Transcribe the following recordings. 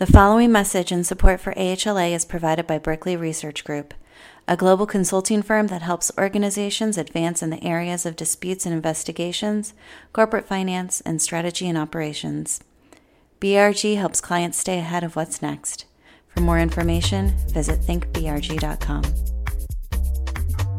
The following message and support for AHLA is provided by Berkeley Research Group, a global consulting firm that helps organizations advance in the areas of disputes and investigations, corporate finance, and strategy and operations. BRG helps clients stay ahead of what's next. For more information, visit thinkbrg.com.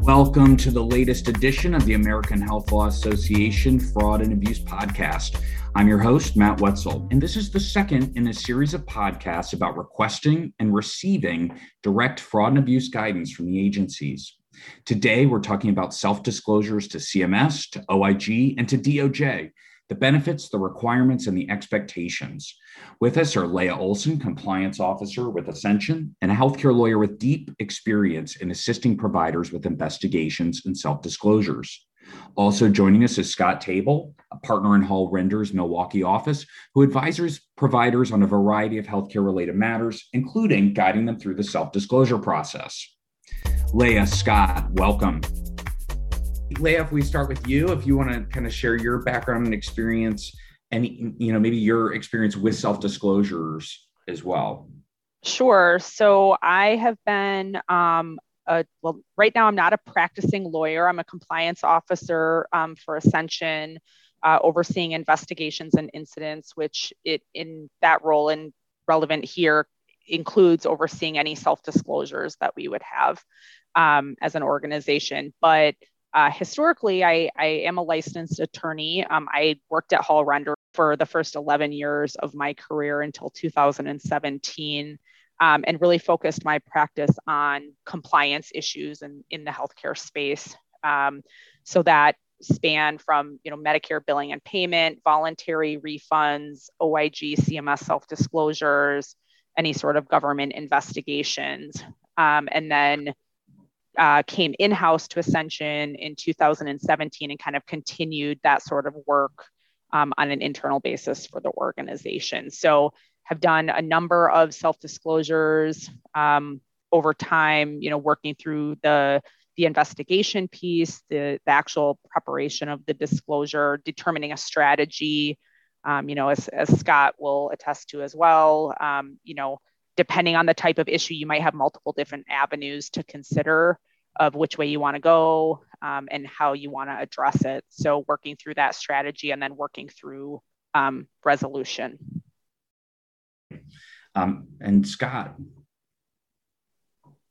Welcome to the latest edition of the American Health Law Association Fraud and Abuse Podcast. I'm your host, Matt Wetzel, and this is the second in a series of podcasts about requesting and receiving direct fraud and abuse guidance from the agencies. Today, we're talking about self disclosures to CMS, to OIG, and to DOJ, the benefits, the requirements, and the expectations. With us are Leah Olson, compliance officer with Ascension, and a healthcare lawyer with deep experience in assisting providers with investigations and self disclosures. Also joining us is Scott Taebel, a partner in Hall Render's Milwaukee office, who advises providers on a variety of healthcare related matters, including guiding them through the self disclosure process. Leah, Scott, welcome. Leah, if we start with you, if you want to kind of share your background and experience, and you know maybe your experience with self disclosures as well. Sure. So I have been um, a, well, right now I'm not a practicing lawyer. I'm a compliance officer um, for Ascension, uh, overseeing investigations and incidents, which it in that role and relevant here includes overseeing any self-disclosures that we would have um, as an organization. But uh, historically, I, I, am a licensed attorney. Um, I worked at Hall Render for the first 11 years of my career until 2017 um, and really focused my practice on compliance issues in, in the healthcare space. Um, so that span from you know Medicare billing and payment, voluntary refunds, OIG, CMS self-disclosures, any sort of government investigations, um, and then uh, came in-house to Ascension in 2017 and kind of continued that sort of work um, on an internal basis for the organization. So have done a number of self-disclosures um, over time, you know, working through the, the investigation piece, the, the actual preparation of the disclosure, determining a strategy, um, you know, as, as Scott will attest to as well, um, you know, depending on the type of issue, you might have multiple different avenues to consider of which way you want to go um, and how you want to address it. So working through that strategy and then working through um, resolution. Um, and Scott.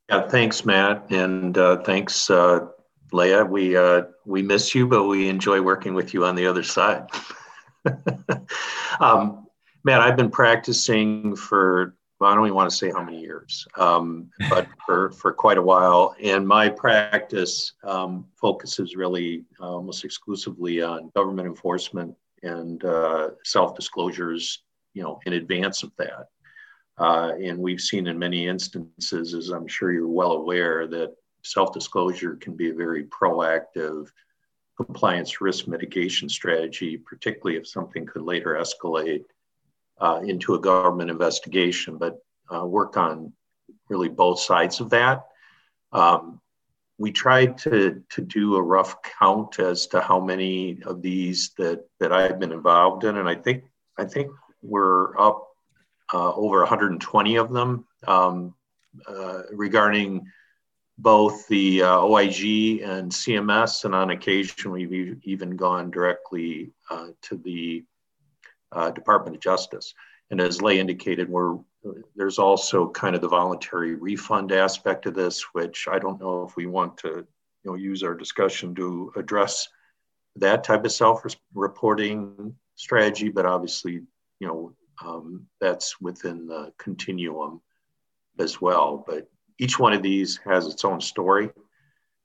Yeah, thanks, Matt, and uh, thanks, uh, Leah. We uh, we miss you, but we enjoy working with you on the other side. um, Matt, I've been practicing for well, I don't even want to say how many years, um, but for, for quite a while. And my practice um, focuses really almost exclusively on government enforcement and uh, self disclosures, you know, in advance of that. Uh, and we've seen in many instances, as I'm sure you're well aware, that self disclosure can be a very proactive compliance risk mitigation strategy, particularly if something could later escalate uh, into a government investigation, but uh, work on really both sides of that. Um, we tried to, to do a rough count as to how many of these that, that I've been involved in, and I think I think we're up uh, over 120 of them um, uh, regarding both the uh, OIG and CMS, and on occasion we've even gone directly uh, to the uh, Department of Justice. And as Leah indicated, we're there's also kind of the voluntary refund aspect of this, which I don't know if we want to you know use our discussion to address that type of self-reporting strategy, but obviously you know um, that's within the continuum as well. But each one of these has its own story.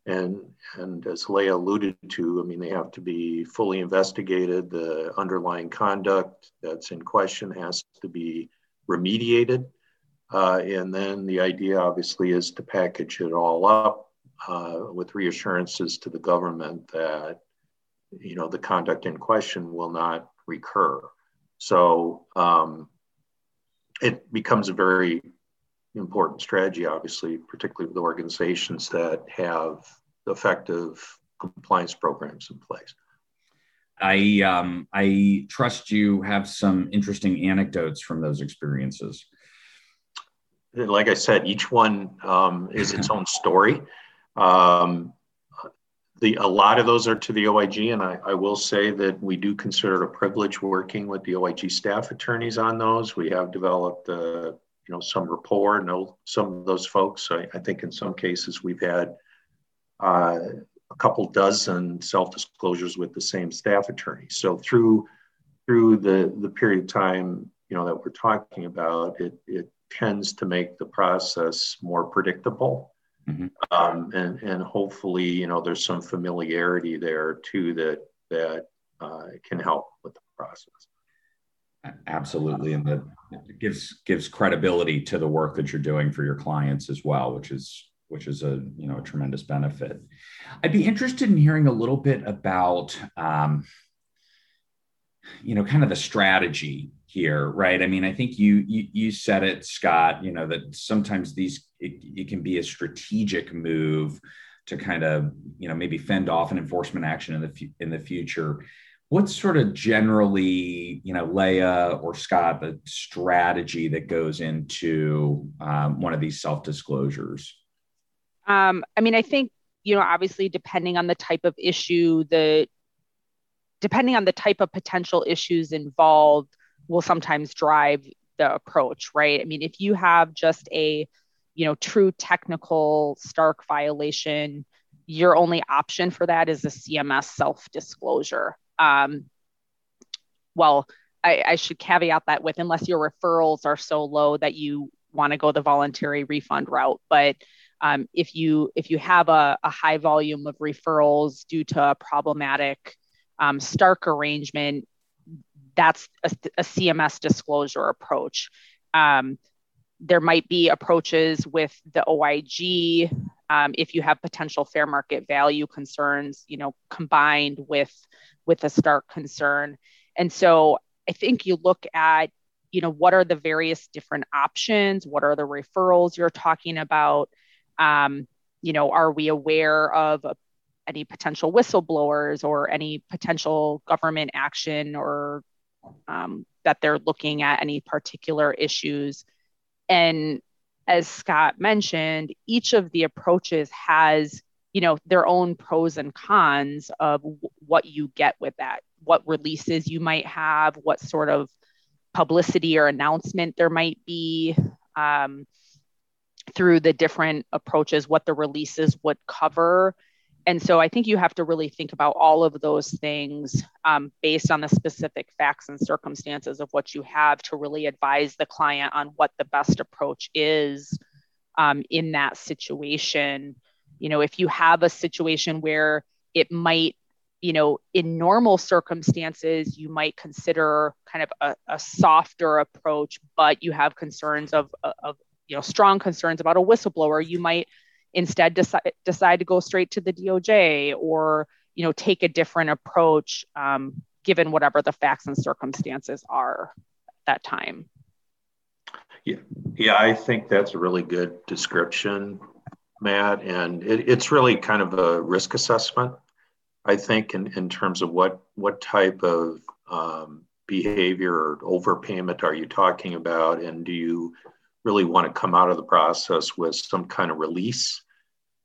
And, and as Leah alluded to, I mean, they have to be fully investigated. The underlying conduct that's in question has to be remediated. Uh, and then the idea, obviously, is to package it all up uh, with reassurances to the government that, you know, the conduct in question will not recur. So um, it becomes a very important strategy, obviously, particularly with organizations that have effective compliance programs in place. I um, I trust you have some interesting anecdotes from those experiences. like I said, each one um, is its own story. Um, the a lot of those are to the OIG, and I, I, will say that we do consider it a privilege working with the OIG staff attorneys on those. We have developed, uh, you know, some rapport. Know some of those folks. I, I think in some cases we've had uh, a couple dozen self disclosures with the same staff attorney. So through through the the period of time, you know, that we're talking about, it it tends to make the process more predictable Mm-hmm. Um, and and hopefully, you know, there's some familiarity there too that that uh, can help with the process. Absolutely, and that gives gives credibility to the work that you're doing for your clients as well, which is which is a you know a tremendous benefit. I'd be interested in hearing a little bit about um, you know kind of the strategy here, right? I mean, I think you you, you said it, Scott. You know that sometimes these it, it can be a strategic move to kind of you know maybe fend off an enforcement action in the in the future. What's sort of generally, you know, Leah or Scott, the strategy that goes into um, one of these self disclosures? Um, I mean, I think you know, obviously, depending on the type of issue, the depending on the type of potential issues involved, will sometimes drive the approach, right? I mean, if you have just a, you know, true technical Stark violation, your only option for that is a CMS self disclosure. Um, well, I, I should caveat that with unless your referrals are so low that you want to go the voluntary refund route. But um, if you if you have a, a, high volume of referrals due to a problematic um, Stark arrangement, that's a, a CMS disclosure approach. Um, there might be approaches with the OIG um, if you have potential fair market value concerns, you know, combined with with a Stark concern. And so I think you look at, you know, what are the various different options? What are the referrals you're talking about? Um, you know, are we aware of any potential whistleblowers or any potential government action or um, that they're looking at any particular issues. And as Scott mentioned, each of the approaches has, you know, their own pros and cons of what you get with that, what releases you might have, what sort of publicity or announcement there might be um, through the different approaches, what the releases would cover and so I think you have to really think about all of those things um, based on the specific facts and circumstances of what you have to really advise the client on what the best approach is um, in that situation. You know, if you have a situation where it might, you know, in normal circumstances, you might consider kind of a, a softer approach, but you have concerns of, of, you know, strong concerns about a whistleblower, you might instead decide, decide to go straight to the DOJ or you know take a different approach um, given whatever the facts and circumstances are at that time. Yeah, yeah, I think that's a really good description, Matt, and it, it's really kind of a risk assessment. I think in, in terms of what what type of um, behavior or overpayment are you talking about, and do you really want to come out of the process with some kind of release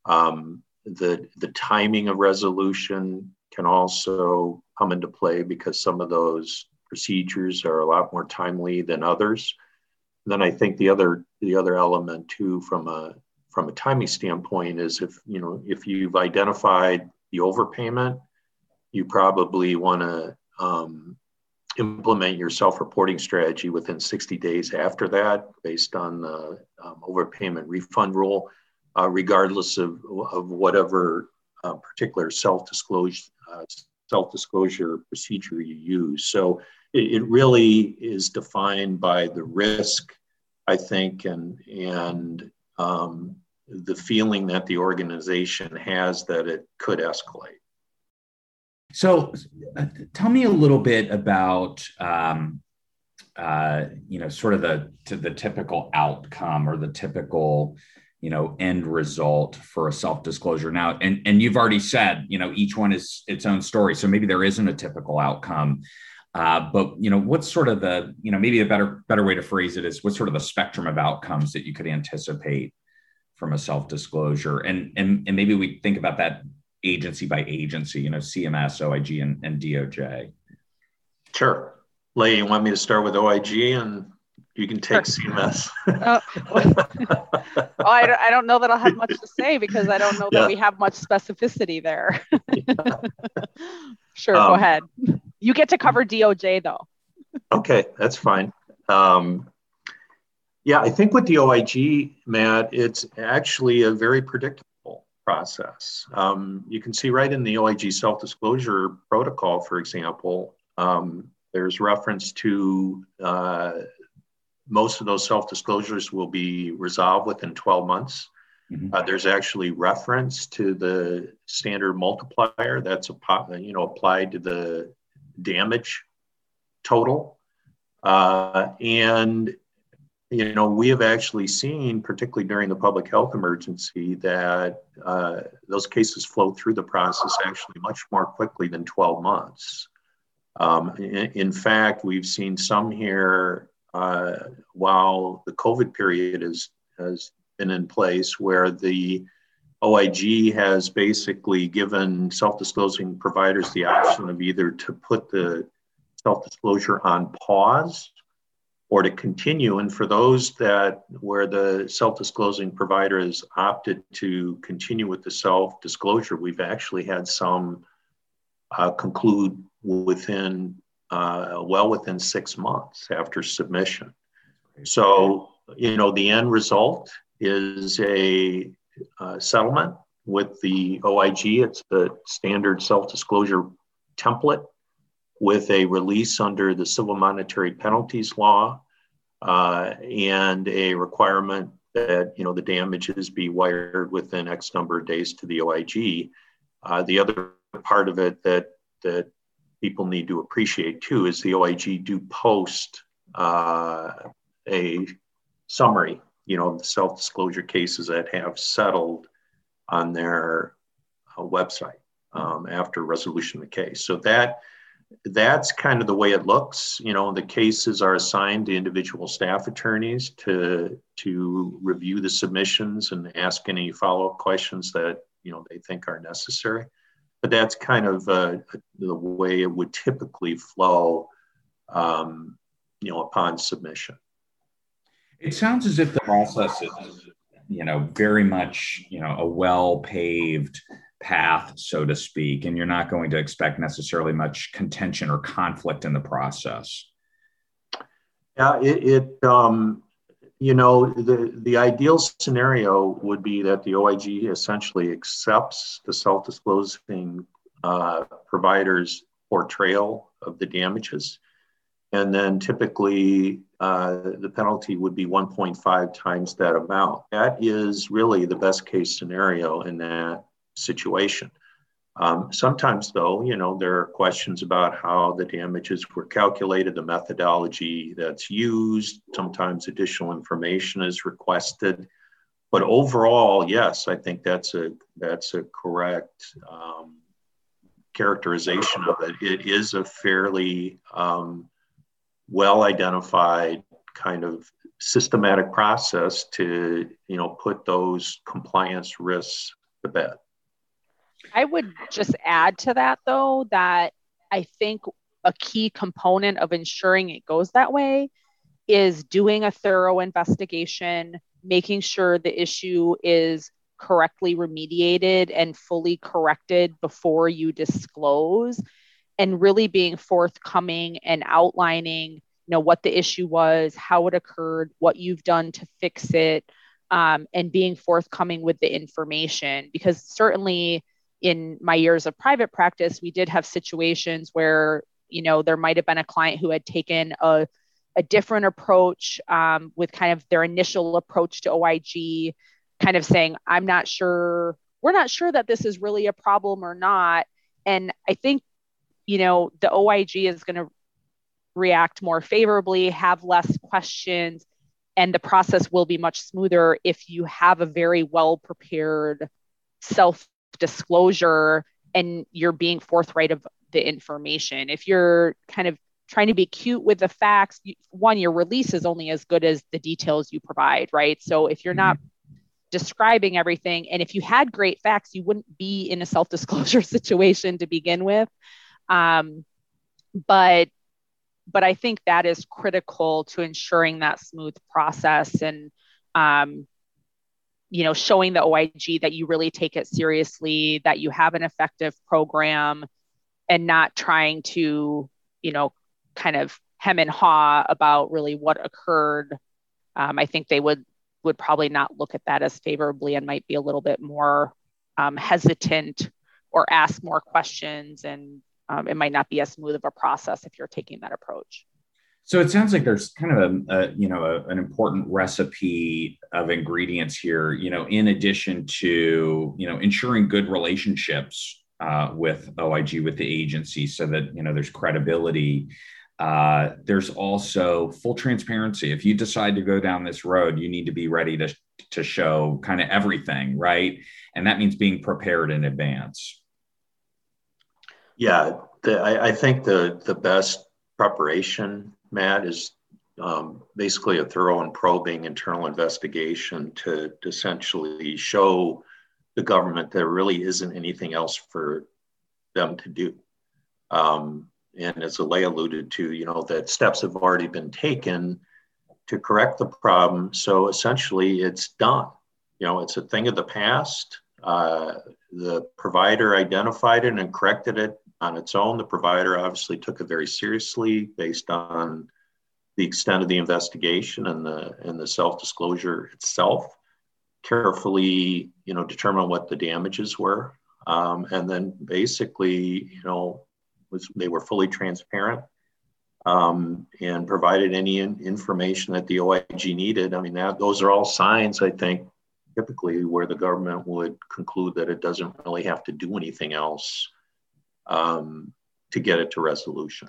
um, the, the timing of resolution can also come into play because some of those procedures are a lot more timely than others. then I think the other the other element too from a from a timing standpoint is if you know if you've identified the overpayment, you probably want to um, implement your self-reporting strategy within 60 days after that, based on the um, overpayment refund rule uh, regardless of, of whatever uh, particular self-disclosure uh, self-disclosure procedure you use. So it, it, really is defined by the risk, I think, and and um, the feeling that the organization has that it could escalate. So, uh, tell me a little bit about um, uh, you know sort of the the typical outcome or the typical you know end result for a self disclosure now and and you've already said you know each one is its own story so maybe there isn't a typical outcome Uh, but you know, what's sort of the you know maybe a better better way to phrase it is what's sort of the spectrum of outcomes that you could anticipate from a self disclosure, and and and maybe we think about that agency by agency, you know, CMS, OIG, and, and DOJ. Sure. Leah, you want me to start with OIG and you can take. CMS. uh, well, I, don't, I don't know that I'll have much to say because I don't know yeah. that we have much specificity there. sure, um, go ahead. You get to cover DOJ though. okay, that's fine. Um, yeah, I think with the OIG, Matt, it's actually a very predictable process. Um, you can see right in the OIG self disclosure protocol, for example, um, there's reference to uh, most of those self disclosures will be resolved within 12 months. Mm-hmm. Uh, there's actually reference to the standard multiplier that's a, you know applied to the damage total, uh, and you know we have actually seen, particularly during the public health emergency, that uh, those cases flow through the process actually much more quickly than 12 months. Um, in, in, fact, we've seen some here uh, while the COVID period is, has been in place where the OIG has basically given self disclosing providers the option of either to put the self disclosure on pause or to continue. And for those that where the self disclosing provider has opted to continue with the self disclosure, we've actually had some uh, conclude within uh, well within six months after submission. So, you know, the end result is a uh, settlement with the OIG. It's the standard self disclosure template with a release under the civil monetary penalties law uh, and a requirement that you know the damages be wired within X number of days to the OIG. Uh, the other part of it that that people need to appreciate too is the OIG do post uh, a summary, you know, the self disclosure cases that have settled on their uh, website um, after resolution of the case. So that that's kind of the way it looks. You know, the cases are assigned to individual staff attorneys to to review the submissions and ask any follow up questions that you know they think are necessary but that's kind of uh, the way it would typically flow, um, you know, upon submission. It sounds as if the process is, you know, very much, you know, a well-paved path, so to speak, and you're not going to expect necessarily much contention or conflict in the process. Yeah, it, it um, you know, the, the ideal scenario would be that the OIG essentially accepts the self disclosing uh, provider's portrayal of the damages. And then typically uh, the penalty would be 1.5 times that amount. That is really the best case scenario in that situation. Um, sometimes, though, you know, there are questions about how the damages were calculated, the methodology that's used. Sometimes additional information is requested, but overall, yes, I think that's a that's a correct um, characterization of it. It is a fairly um, well identified kind of systematic process to you know put those compliance risks to bed. I would just add to that, though, that I think a key component of ensuring it goes that way is doing a thorough investigation, making sure the issue is correctly remediated and fully corrected before you disclose, and really being forthcoming and outlining you know what the issue was how it occurred what you've done to fix it um, and being forthcoming with the information because certainly in my years of private practice, we did have situations where, you know, there might have been a client who had taken a, a different approach um, with kind of their initial approach to OIG, kind of saying, I'm not sure, we're not sure that this is really a problem or not. And I think, you know, the OIG is going to react more favorably, have less questions, and the process will be much smoother if you have a very well prepared self disclosure and you're being forthright of the information. If you're kind of trying to be cute with the facts one your release is only as good as the details you provide right so if you're not mm-hmm. describing everything and if you had great facts you wouldn't be in a self-disclosure situation to begin with um, but but i think that is critical to ensuring that smooth process and um, you know showing the oig that you really take it seriously that you have an effective program and not trying to you know kind of hem and haw about really what occurred, um, I think they would would probably not look at that as favorably and might be a little bit more um, hesitant or ask more questions, and um, it might not be as smooth of a process if you're taking that approach. So it sounds like there's kind of a, a you know a, an important recipe of ingredients here. You know, in addition to you know ensuring good relationships uh, with OIG with the agency, so that you know there's credibility uh, there's also full transparency. If you decide to go down this road, you need to be ready to, to show kind of everything, right? And that means being prepared in advance. Yeah, the, I, I, think the the best preparation, Matt, is um, basically a thorough and probing internal investigation to, to essentially show the government there really isn't anything else for them to do. Um, and as Alea alluded to, you know, that steps have already been taken to correct the problem. So essentially, it's done. You know, it's a thing of the past. Uh, the provider identified it and corrected it on its own. The provider obviously took it very seriously based on the extent of the investigation and the and the self-disclosure itself. Carefully, you know, determine what the damages were, um, and then basically, you know, was they were fully transparent um, and provided any in, information that the OIG needed. I mean, that those are all signs, I think, typically where the government would conclude that it doesn't really have to do anything else um, to get it to resolution.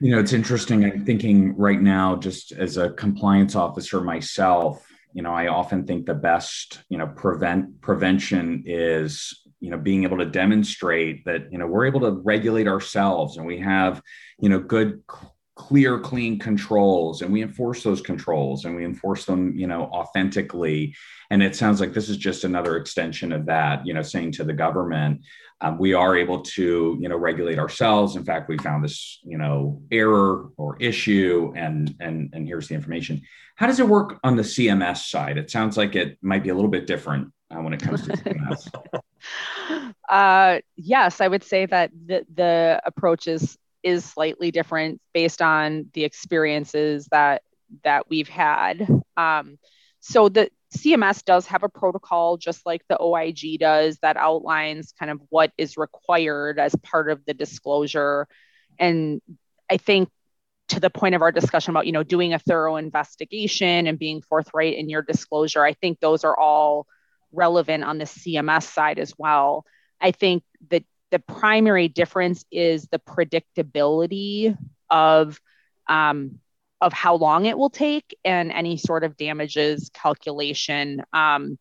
You know, it's interesting. I'm thinking right now, just as a compliance officer myself, you know, I often think the best, you know, prevent prevention is you know being able to demonstrate that you know we're able to regulate ourselves and we have you know good clear clean controls and we enforce those controls and we enforce them you know authentically and it sounds like this is just another extension of that you know saying to the government um, we are able to you know regulate ourselves. In fact we found this you know error or issue and and and here's the information. How does it work on the cms side? It sounds like it might be a little bit different uh, when it comes to cms uh, yes, I would say that the, the approach is is slightly different based on the experiences that that we've had. Um, so the CMS does have a protocol, just like the OIG does, that outlines kind of what is required as part of the disclosure. And I think to the point of our discussion about, you know, doing a thorough investigation and being forthright in your disclosure, I think those are all relevant on the CMS side as well. I think that the primary difference is the predictability of um, of how long it will take and any sort of damages calculation. Um,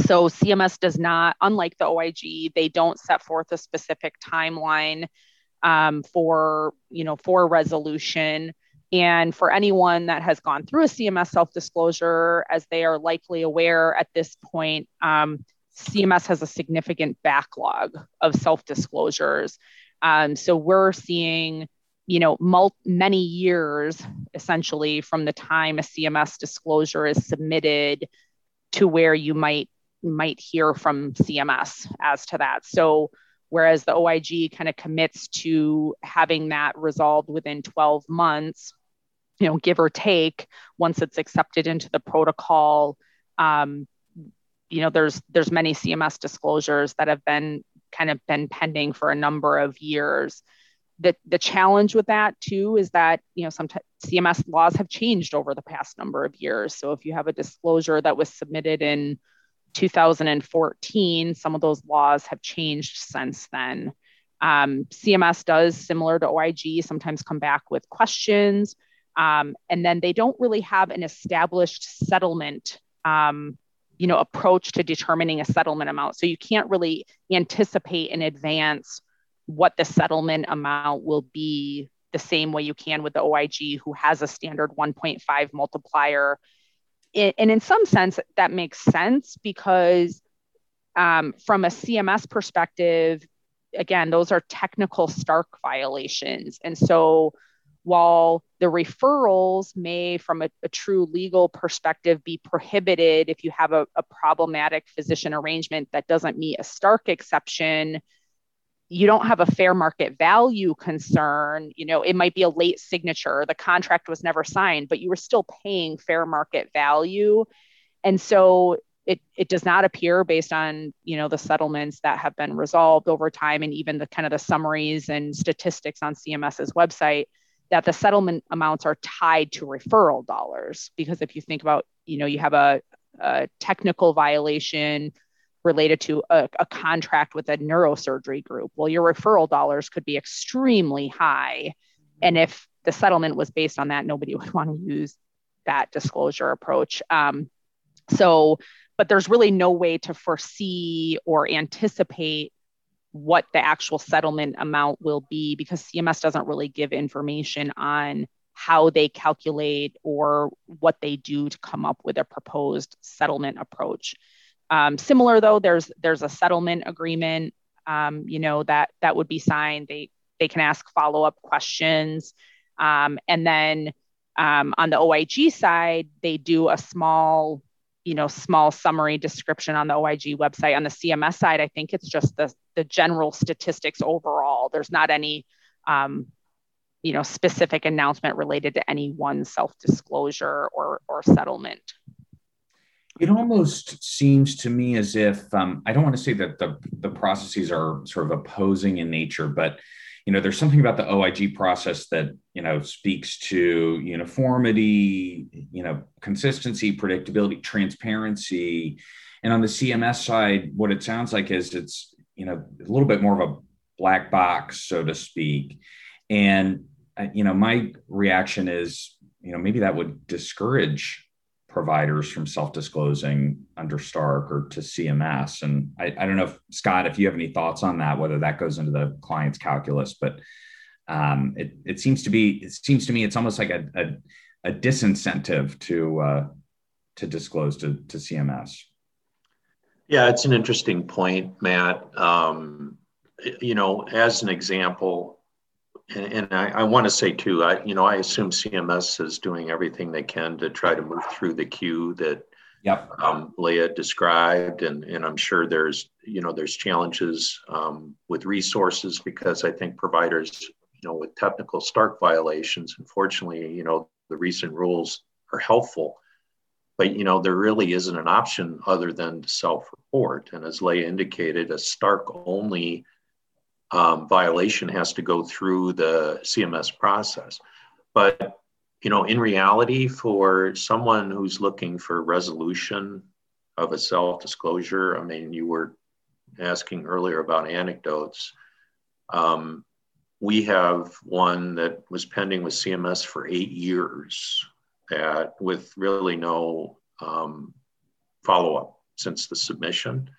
so CMS does not, unlike the OIG, they don't set forth a specific timeline um, for you know for resolution. And for anyone that has gone through a CMS self disclosure, as they are likely aware at this point, um, CMS has a significant backlog of self disclosures. Um, so we're seeing, you know, mul- many years essentially from the time a CMS disclosure is submitted to where you might might hear from CMS as to that. So whereas the OIG kind of commits to having that resolved within 12 months, you know, give or take, once it's accepted into the protocol, um, you know there's there's many cms disclosures that have been kind of been pending for a number of years the the challenge with that too is that you know sometimes cms laws have changed over the past number of years. So if you have a disclosure that was submitted in 2014 some of those laws have changed since then. Um, cms does similar to oig sometimes come back with questions um, and then they don't really have an established settlement um, you know approach to determining a settlement amount. So you can't really anticipate in advance what the settlement amount will be the same way you can with the OIG, who has a standard 1.5 multiplier. And in some sense, that makes sense because um, from a CMS perspective, again, those are technical Stark violations. And so while the referrals may, from a, a true legal perspective, be prohibited if you have a, a problematic physician arrangement that doesn't meet a Stark exception, you don't have a fair market value concern. You know, it might be a late signature, the contract was never signed, but you were still paying fair market value. And so it, it does not appear based on you know the settlements that have been resolved over time and even the kind of the summaries and statistics on cms's website that the settlement amounts are tied to referral dollars because if you think about you know you have a, a technical violation related to a, a, contract with a neurosurgery group. Well your referral dollars could be extremely high. And if the settlement was based on that nobody would want to use that disclosure approach. Um, so but there's really no way to foresee or anticipate what the actual settlement amount will be because CMS doesn't really give information on how they calculate or what they do to come up with a proposed settlement approach. Um, similar though, there's there's a settlement agreement, um, you know that that would be signed. They they can ask follow up questions, um, and then um, on the OIG side, they do a small you know small summary description on the OIG website. On the CMS side, I think it's just the the general statistics overall. There's not any um, you know specific announcement related to any one self disclosure or or settlement. It almost seems to me as if um, I don't want to say that the the processes are sort of opposing in nature, but you know there's something about the OIG process that you know speaks to uniformity, you know consistency, predictability, transparency, and on the CMS side, what it sounds like is it's you know a little bit more of a black box, so to speak, and uh, you know my reaction is you know maybe that would discourage providers from self-disclosing under Stark or to CMS. And I, I, don't know if Scott, if you have any thoughts on that, whether that goes into the client's calculus, but um, it, it seems to be, it seems to me, it's almost like a, a, a disincentive to, uh, to disclose to, to CMS. Yeah, it's an interesting point, Matt. Um, you know, as an example, and, and I, I want to say too, I you know I assume CMS is doing everything they can to try to move through the queue that yep. um, Leah described, and and I'm sure there's you know there's challenges um, with resources because I think providers you know with technical Stark violations, unfortunately, you know the recent rules are helpful, but you know there really isn't an option other than to self-report, and as Leah indicated, a Stark only um, violation has to go through the CMS process. But you know, in reality, for someone who's looking for resolution of a self-disclosure, I mean, you were asking earlier about anecdotes. Um, we have one that was pending with CMS for eight years, that with really no um, follow-up since the submission.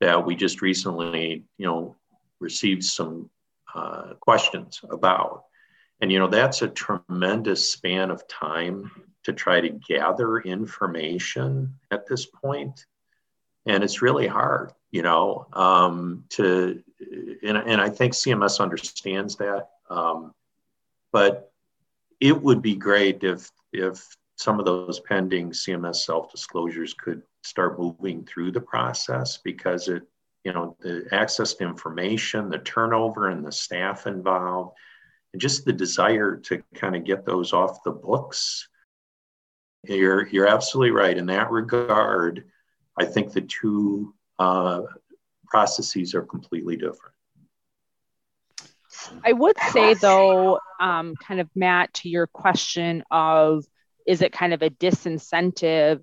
That we just recently, you know, received some uh, questions about. And, you know, that's a tremendous span of time to try to gather information at this point. And it's really hard, you know, um, to, and, and I think CMS understands that. Um, but it would be great if, if some of those pending CMS self disclosures could start moving through the process because it you know the access to information the turnover and the staff involved and just the desire to kind of get those off the books. You're you're absolutely right. In that regard i think the two uh, processes are completely different. I would say though um, kind of matt to your question of is it kind of a disincentive?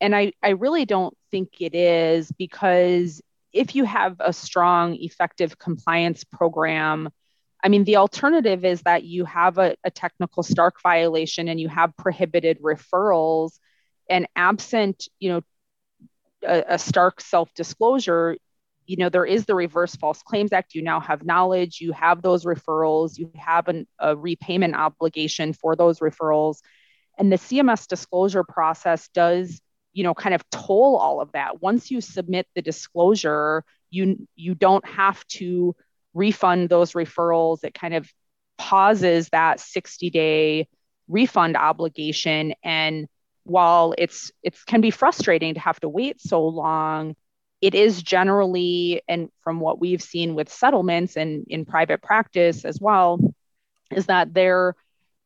And I, I really don't think it is because if you have a strong, effective compliance program, I mean, the alternative is that you have a, a technical Stark violation and you have prohibited referrals, and absent, you know, a, a Stark self-disclosure, you know there is the reverse false claims act. You now have knowledge. You have those referrals. You have an, a repayment obligation for those referrals. And the cms disclosure process does you know kind of toll all of that. Once you submit the disclosure you you don't have to refund those referrals. It kind of pauses that 60 day refund obligation. And while it's it can be frustrating to have to wait so long it is generally and from what we've seen with settlements and in private practice as well is that they're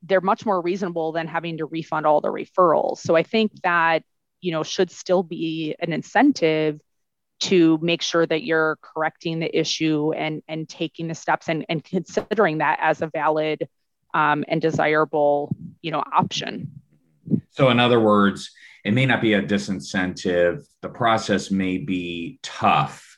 they're much more reasonable than having to refund all the referrals. So i think that you know should still be an incentive to make sure that you're correcting the issue and and taking the steps and, and considering that as a valid um, and desirable you know option. So in other words it may not be a disincentive. The process may be tough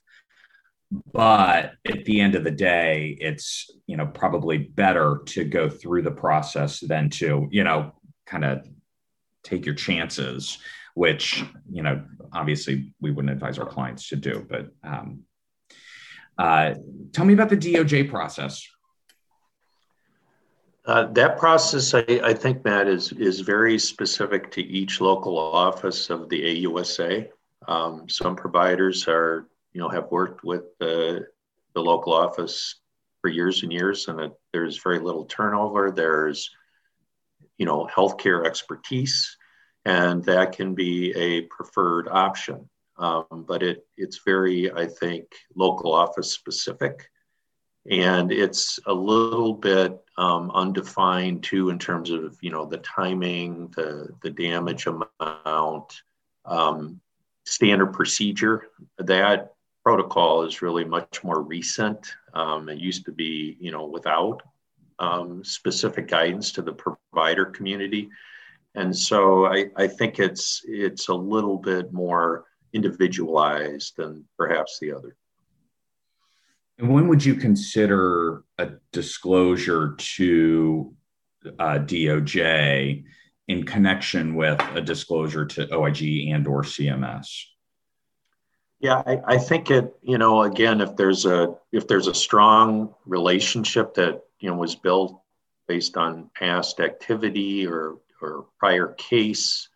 but at the end of the day it's you know probably better to go through the process than to you know kind of take your chances which you know obviously we wouldn't advise our clients to do but um, uh, tell me about the doj process uh, that process, I, I, think, Matt, is is very specific to each local office of the AUSA. Um, some providers are, you know, have worked with the, the local office for years and years, and it, there's very little turnover. There's, you know, healthcare expertise, and that can be a preferred option. Um, but it it's very, I think, local office specific. And it's a little bit um, undefined too in terms of you know the timing the the damage amount um, standard procedure. That protocol is really much more recent. Um, it used to be you know without um, specific guidance to the provider community and so I, I think it's it's a little bit more individualized than perhaps the other and when would you consider a disclosure to uh, DOJ in connection with a disclosure to OIG and or CMS? Yeah, I, I, think it, you know, again, if there's a if there's a strong relationship that you know was built based on past activity or or prior case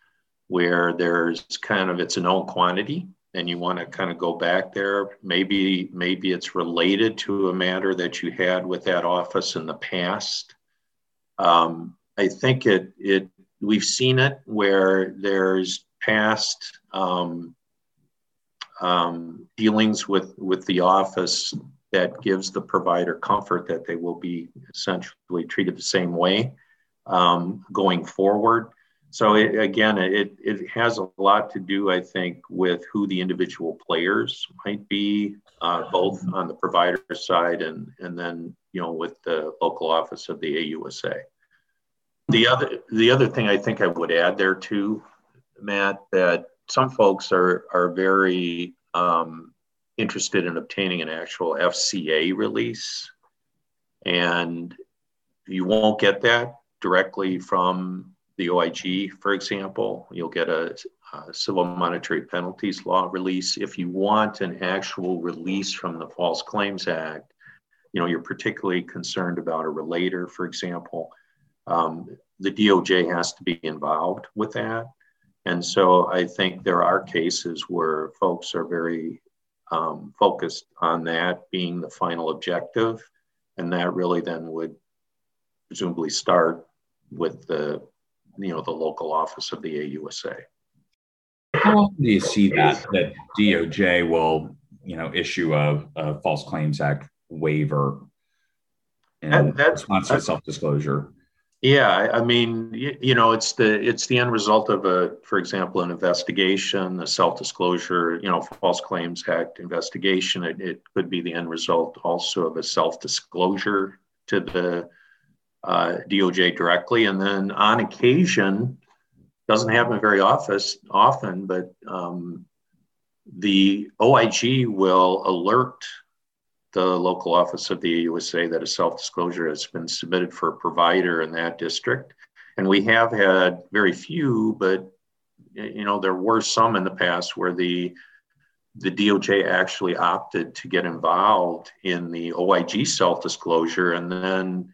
where there's kind of it's a known quantity and you want to kind of go back there. Maybe maybe it's related to a matter that you had with that office in the past. Um, i think it it we've seen it where there's past um, um, dealings with with the office that gives the provider comfort that they will be essentially treated the same way um, going forward so it, again, it, it has a lot to do, I think, with who the individual players might be, uh, both on the provider side and, and then, you know, with the local office of the AUSA. The other, the other thing I think I would add there too, Matt, that some folks are, are very um, interested in obtaining an actual FCA release. And you won't get that directly from the OIG, for example, you'll get a, a, civil monetary penalties law release. If you want an actual release from the False Claims Act, you know, you're particularly concerned about a relator, for example, um, the DOJ has to be involved with that. And so I think there are cases where folks are very um, focused on that being the final objective. And that really then would presumably start with the you know the local office of the AUSA. How often do you see that that DOJ will you know issue a, a False Claims Act waiver in that, that's, response to self disclosure? Yeah, I mean, you, you, know, it's the it's the end result of a, for example, an investigation, a self-disclosure, you know, False Claims Act investigation. It, it could be the end result also of a self-disclosure to the uh, DOJ directly, and then on occasion, doesn't happen very office, often, but um, the OIG will alert the local office of the AUSA that a self-disclosure has been submitted for a provider in that district. And we have had very few, but you know there were some in the past where the the DOJ actually opted to get involved in the OIG self disclosure, and then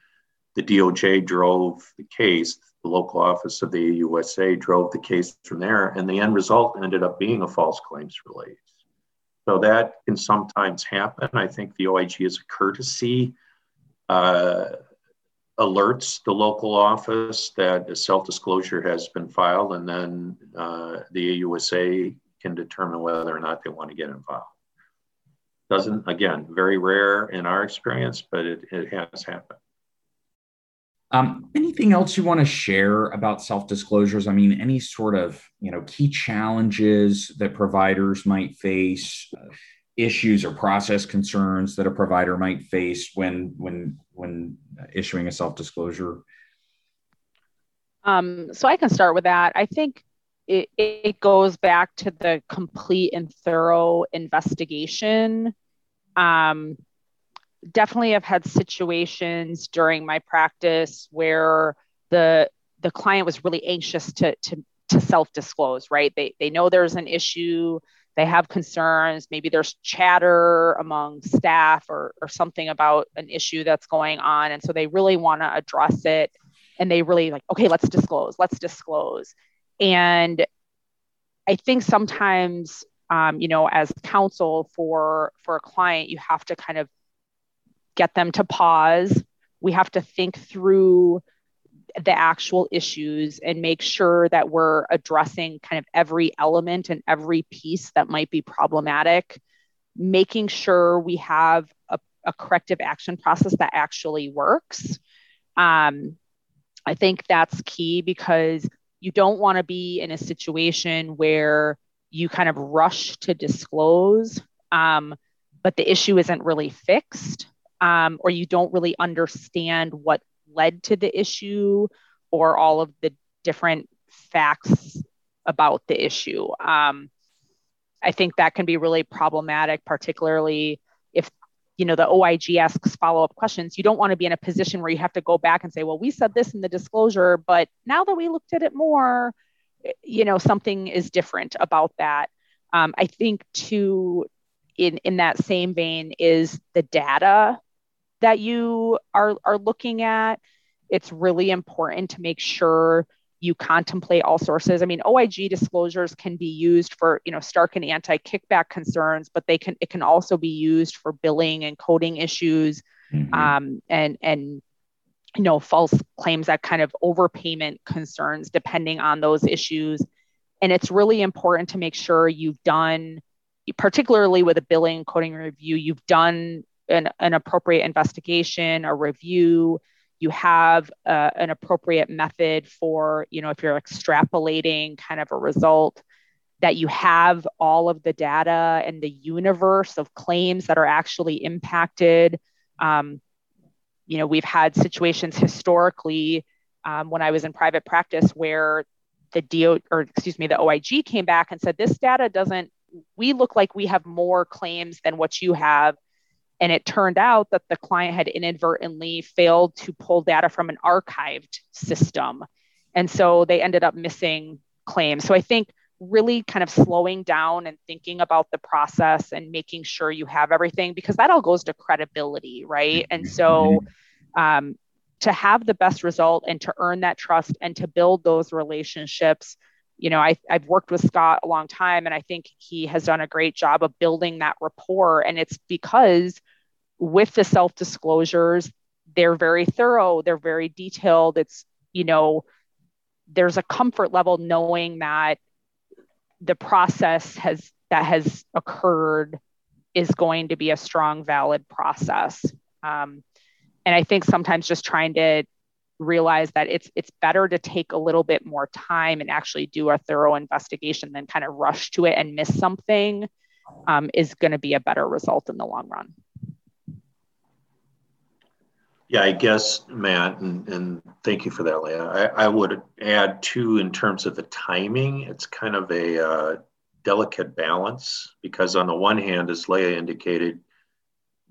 the DOJ drove the case. The local office of the AUSA drove the case from there, and the end result ended up being a false claims release. So that can sometimes happen. I think the OIG is a courtesy. Uh, alerts the local office that a self-disclosure has been filed, and then uh, the AUSA can determine whether or not they want to get involved. Doesn't again very rare in our experience, but it, it has happened. Um, anything else you want to share about self-disclosures? I mean, any sort of you know key challenges that providers might face, uh, issues or process concerns that a provider might face when when when issuing a self-disclosure? Um, so I can start with that. I think it, it goes back to the complete and thorough investigation. Um, definitely have had situations during my practice where the the client was really anxious to to to self-disclose, right? They they know there's an issue, they have concerns, maybe there's chatter among staff or or something about an issue that's going on. And so they really want to address it and they really like, okay, let's disclose, let's disclose. And I think sometimes um, you know, as counsel for for a client, you have to kind of get them to pause. We have to think through the actual issues and make sure that we're addressing kind of every element and every piece that might be problematic, making sure we have a, a corrective action process that actually works. Um, I think that's key because you don't want to be in a situation where you kind of rush to disclose, um, but the issue isn't really fixed um, or you don't really understand what led to the issue or all of the different facts about the issue. Um, I think that can be really problematic, particularly if you know the OIG asks follow-up questions. You don't want to be in a position where you have to go back and say, "Well, we said this in the disclosure, but now that we looked at it more, you know, something is different about that." Um, I think too, in in that same vein, is the data that you are, are looking at, it's really important to make sure you contemplate all sources. I mean, OIG disclosures can be used for, you know, Stark and anti-kickback concerns, but they can it can also be used for billing and coding issues, mm-hmm. um, and and you know, false claims that kind of overpayment concerns, depending on those issues. And it's really important to make sure you've done, particularly with a billing and coding review, you've done an, an appropriate investigation, a review, you have uh, an appropriate method for, you know, if you're extrapolating kind of a result, that you have all of the data and the universe of claims that are actually impacted. Um, you know, we've had situations historically um, when I was in private practice where the DO or excuse me, the OIG came back and said, this data doesn't, we look like we have more claims than what you have. And it turned out that the client had inadvertently failed to pull data from an archived system. And so they ended up missing claims. So I think really kind of slowing down and thinking about the process and making sure you have everything because that all goes to credibility, right? And so um, to have the best result and to earn that trust and to build those relationships you know I, i've worked with scott a long time and i think he has done a great job of building that rapport. And it's because with the self disclosures they're very thorough they're very detailed. It's you know there's a comfort level knowing that the process has that has occurred is going to be a strong valid process. Um, and i think sometimes just trying to realize that it's it's better to take a little bit more time and actually do a thorough investigation than kind of rush to it and miss something um, is going to be a better result in the long run. Yeah, I guess, Matt, and, and thank you for that, Leah. I, I, would add too, in terms of the timing, it's kind of a uh, delicate balance because, on the one hand, as Leah indicated,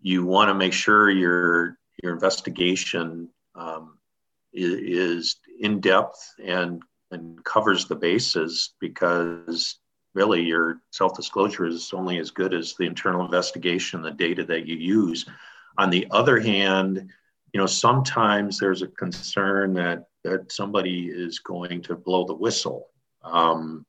you want to make sure your your investigation um, is in depth and and covers the bases because really your self-disclosure is only as good as the internal investigation, the data that you use. On the other hand, you know, sometimes there's a concern that that somebody is going to blow the whistle. Um,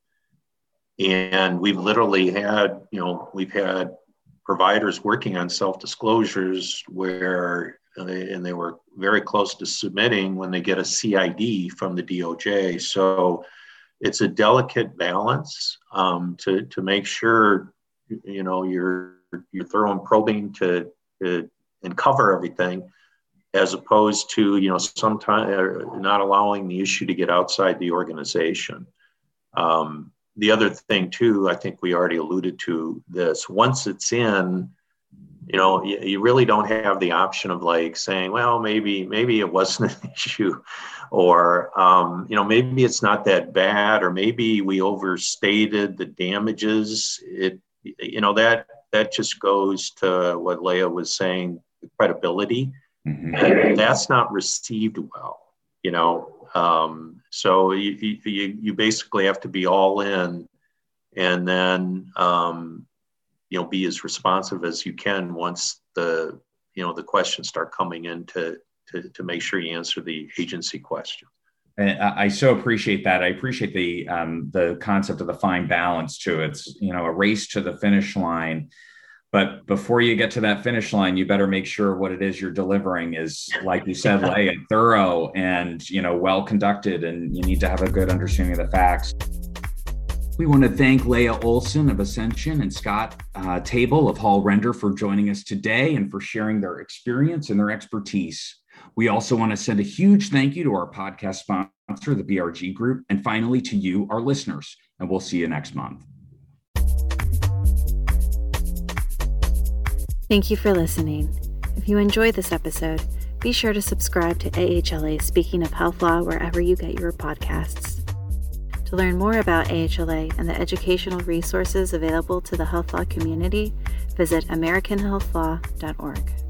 and we've literally had, you know, we've had providers working on self-disclosures where and they were very close to submitting when they get a CID from the DOJ. So it's a delicate balance um, to to make sure you know you're you're and probing to, to and cover everything, as opposed to you know sometimes uh, not allowing the issue to get outside the organization. Um, the other thing too, I think we already alluded to this. Once it's in, you know, you, you really don't have the option of like saying, well, maybe maybe it wasn't an issue or um, you know maybe it's not that bad or maybe we overstated the damages. It you know that that just goes to what leah was saying credibility. Mm-hmm. that's not received well you know? Um, so you, you you basically have to be all in and then um, you know be as responsive as you can once the you know the questions start coming in to to, to make sure you answer the agency question. And I so appreciate that. I appreciate the um, the concept of the fine balance too. It's you know a race to the finish line, but before you get to that finish line, you better make sure what it is you're delivering is, like you said, Leah, thorough and you know well conducted, and you need to have a good understanding of the facts. We want to thank Leah Olson of Ascension and Scott uh, Taebel of Hall Render for joining us today and for sharing their experience and their expertise. We also want to send a huge thank you to our podcast sponsor, the BRG Group, and finally to you, our listeners. And we'll see you next month. Thank you for listening. If you enjoyed this episode, be sure to subscribe to AHLA Speaking of Health Law wherever you get your podcasts. To learn more about AHLA and the educational resources available to the health law community, visit AmericanHealthLaw.org.